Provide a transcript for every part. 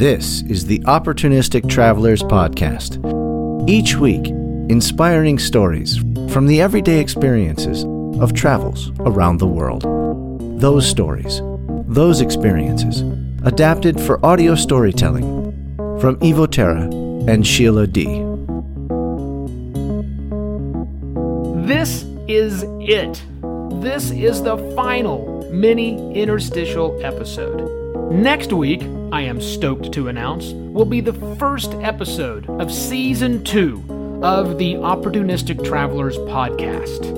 This is the Opportunistic Travelers Podcast. Each week, inspiring stories from the everyday experiences of travels around the world. Those stories, those experiences, adapted for audio storytelling from Evo Terra and Sheila Dee. This is it. This is the final mini interstitial episode. Next week, I am stoked to announce, will be the first episode of season two of the Opportunistic Travelers podcast.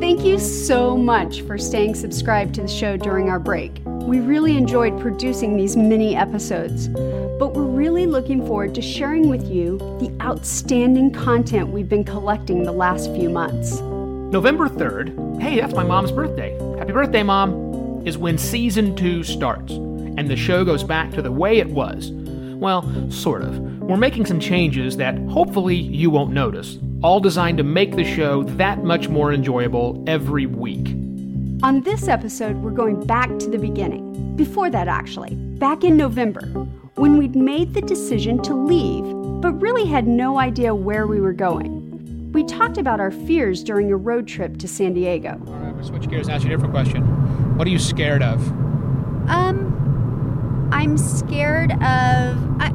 Thank you so much for staying subscribed to the show during our break. We really enjoyed producing these mini episodes, but we're really looking forward to sharing with you the outstanding content we've been collecting the last few months. November 3rd, hey, that's my mom's birthday. Happy birthday, Mom, is when season two starts and the show goes back to the way it was. Well, sort of. We're making some changes that hopefully you won't notice, all designed to make the show that much more enjoyable every week. On this episode, we're going back to the beginning. Before that, actually, back in November, when we'd made the decision to leave, but really had no idea where we were going. We talked about our fears during a road trip to San Diego. All right, we'll switch gears and ask you a different question. What are you scared of? Um, I'm scared of. I,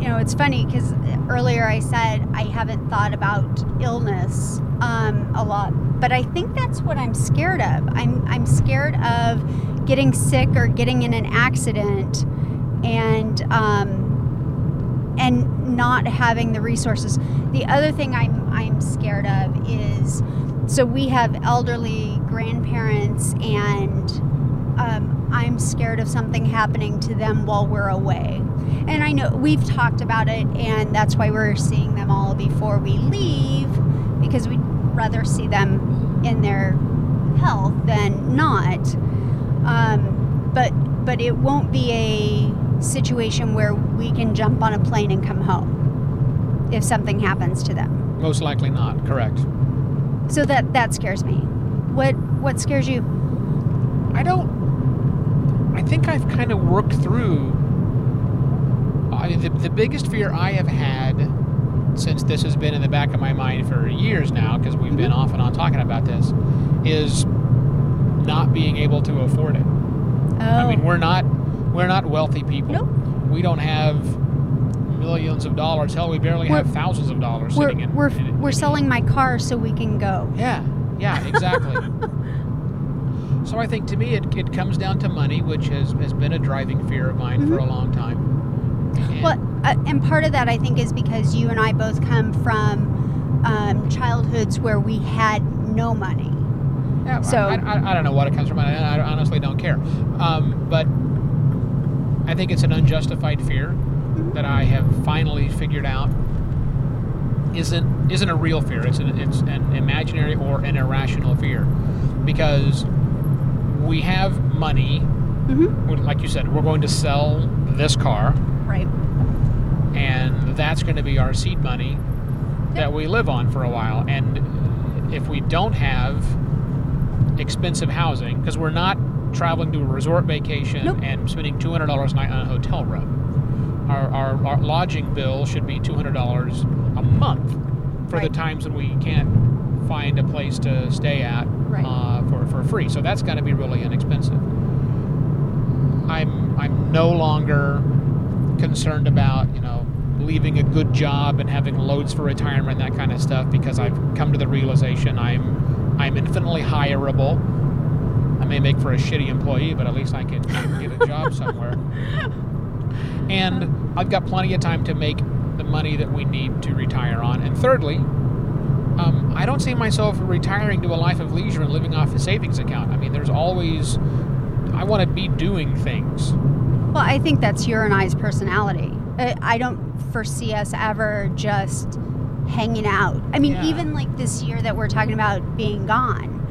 you know, it's funny because earlier I said I haven't thought about illness um, a lot, but I think that's what I'm scared of. I'm I'm scared of getting sick or getting in an accident, and um, and not having the resources. The other thing I'm I'm scared of is so we have elderly grandparents and um, I'm scared of something happening to them while we're away. And I know we've talked about it, and that's why we're seeing them all before we leave, because we'd rather see them in their health than not. Um, but but it won't be a situation where we can jump on a plane and come home if something happens to them. Most likely not. Correct. So that that scares me. What what scares you? I don't I think I've kind of worked through. I mean, the, the biggest fear I have had since this has been in the back of my mind for years now, because we've been mm-hmm. off and on talking about this, is not being able to afford it. Oh. I mean, oh. we're not we're not wealthy people. Nope. We don't have millions of dollars. Hell, we barely we're, have thousands of dollars we're, sitting in. We're in, we're selling my car so we can go. Yeah, yeah, exactly. So I think to me it, it comes down to money, which has, has been a driving fear of mine mm-hmm. for a long time. And well, uh, and part of that I think is because you and I both come from um, childhoods where we had no money. Yeah, so I, I, I, don't know what it comes from. I, I honestly don't care. Um, but I think it's an unjustified fear mm-hmm. that I have finally figured out isn't isn't a real fear. It's an, it's an imaginary or an irrational fear because we have money. Mm-hmm. Like you said, we're going to sell this car. Right. And that's going to be our seed money yep. that we live on for a while. And if we don't have expensive housing, because we're not traveling to a resort vacation nope. and spending $200 a night on a hotel room, our, our, our lodging bill should be $200 a month for right. the times when we can't find a place to stay at right. uh, for, for free. So that's going to be really inexpensive. I'm I'm no longer concerned about you know leaving a good job and having loads for retirement and that kind of stuff because I've come to the realization I'm I'm infinitely hireable. I may make for a shitty employee, but at least I can get a job somewhere. And I've got plenty of time to make the money that we need to retire on. And thirdly, um, I don't see myself retiring to a life of leisure and living off a savings account. I mean, there's always, I want to be doing things. Well, I think that's your and I's personality. I don't foresee us ever just hanging out. I mean, yeah. even like this year that we're talking about being gone.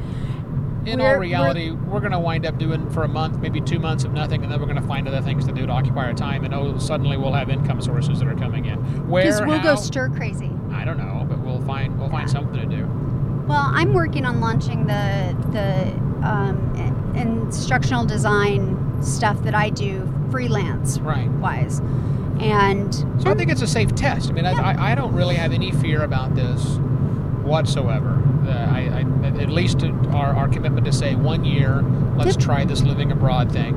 In all reality, we're, we're going to wind up doing for a month, maybe two months of nothing, and then we're going to find other things to do to occupy our time, and oh, suddenly we'll have income sources that are coming in. Where? Because we'll how, go stir crazy. I don't know but we'll find we'll find something to do. Well, I'm working on launching the the um, instructional design stuff that I do freelance Right. wise. And So I think it's a safe test. I mean, I, I, I don't really have any fear about this whatsoever. Uh, I, I, least our, our commitment to say one year, let's Yep. try this living abroad thing,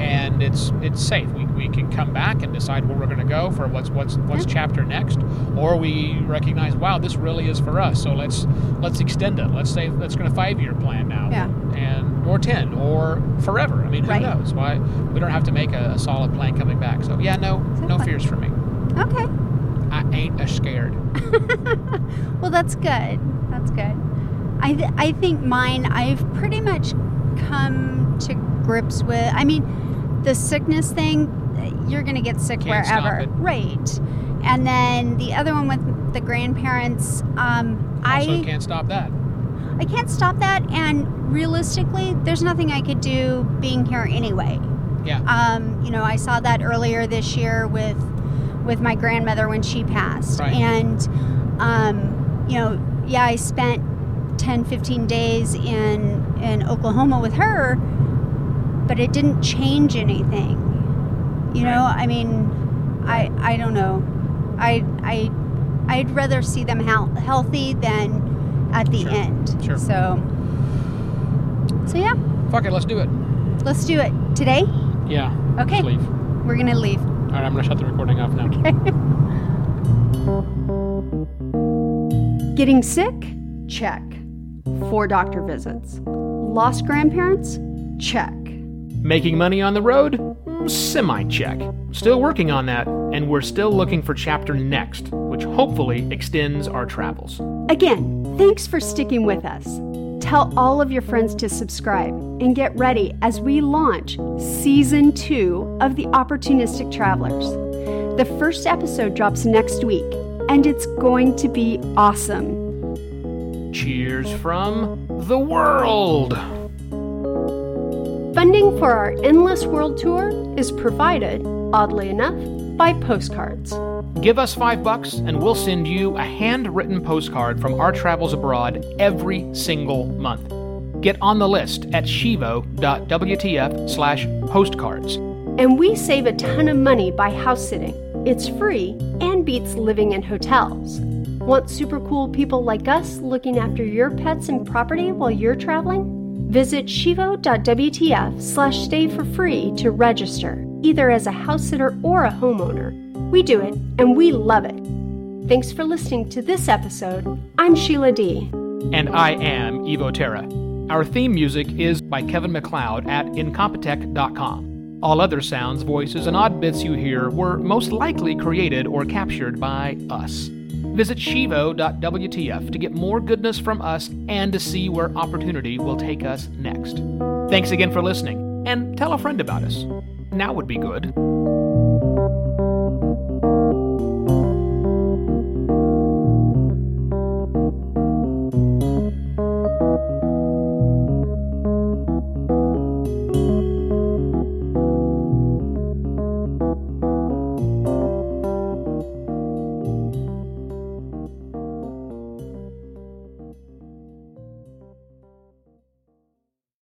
and it's it's safe. We, we can come back and decide where we're going to go for what's what's what's Yeah. chapter next, or we recognize, wow, this really is for us. So let's let's extend it. Let's say let's go to five year plan now, Yeah. and or ten or forever. I mean, who Right. knows? Why we don't have to make a, a solid plan coming back. So yeah, no no Exactly. fears for me. okay. I ain't a scared. Well, that's good. That's good. I th- I think mine I've pretty much come to grips with. I mean, the sickness thing, you're going to get sick Can't wherever. Right. And then the other one with the grandparents, um, Also I can't stop that. I can't stop that and realistically, there's nothing I could do being here anyway. Yeah. Um, you know, I saw that earlier this year with with my grandmother when she passed. Right. And um, you know, yeah, I spent 10 15 days in in Oklahoma with her, but it didn't change anything. You know, I mean, I I don't know. I I I'd rather see them hel- healthy than at the Sure. end. Sure. So So yeah, Fuck it, let's do it. let's do it. Today, Yeah. Okay. Leave. we're going to leave. All right, I'm gonna shut the recording off now. Okay. Getting sick? Check. Four doctor visits. Lost grandparents? Check. Making money on the road? Semi check. Still working on that, and we're still looking for chapter next, which hopefully extends our travels. Again, thanks for sticking with us. Tell all of your friends to subscribe and get ready as we launch season two of The Opportunistic Travelers. The first episode drops next week, and it's going to be awesome. Cheers from the world! Funding for our Endless World Tour is provided, oddly enough, by postcards. Give us five bucks, and we'll send you a handwritten postcard from our travels abroad every single month. Get on the list at shivo.wtf slash postcards. And we save a ton of money by house sitting. It's free and beats living in hotels. Want super cool people like us looking after your pets and property while you're traveling? Visit shivo.wtf slash stay for free to register, either as a house sitter or a homeowner. We do it, and we love it. Thanks for listening to this episode. I'm Sheila Dee. And I am Evo Terra. Our theme music is by Kevin MacLeod at incompetech.com. All other sounds, voices, and odd bits you hear were most likely created or captured by us. Visit shivo.wtf to get more goodness from us and to see where opportunity will take us next. Thanks again for listening, and tell a friend about us. Now would be good.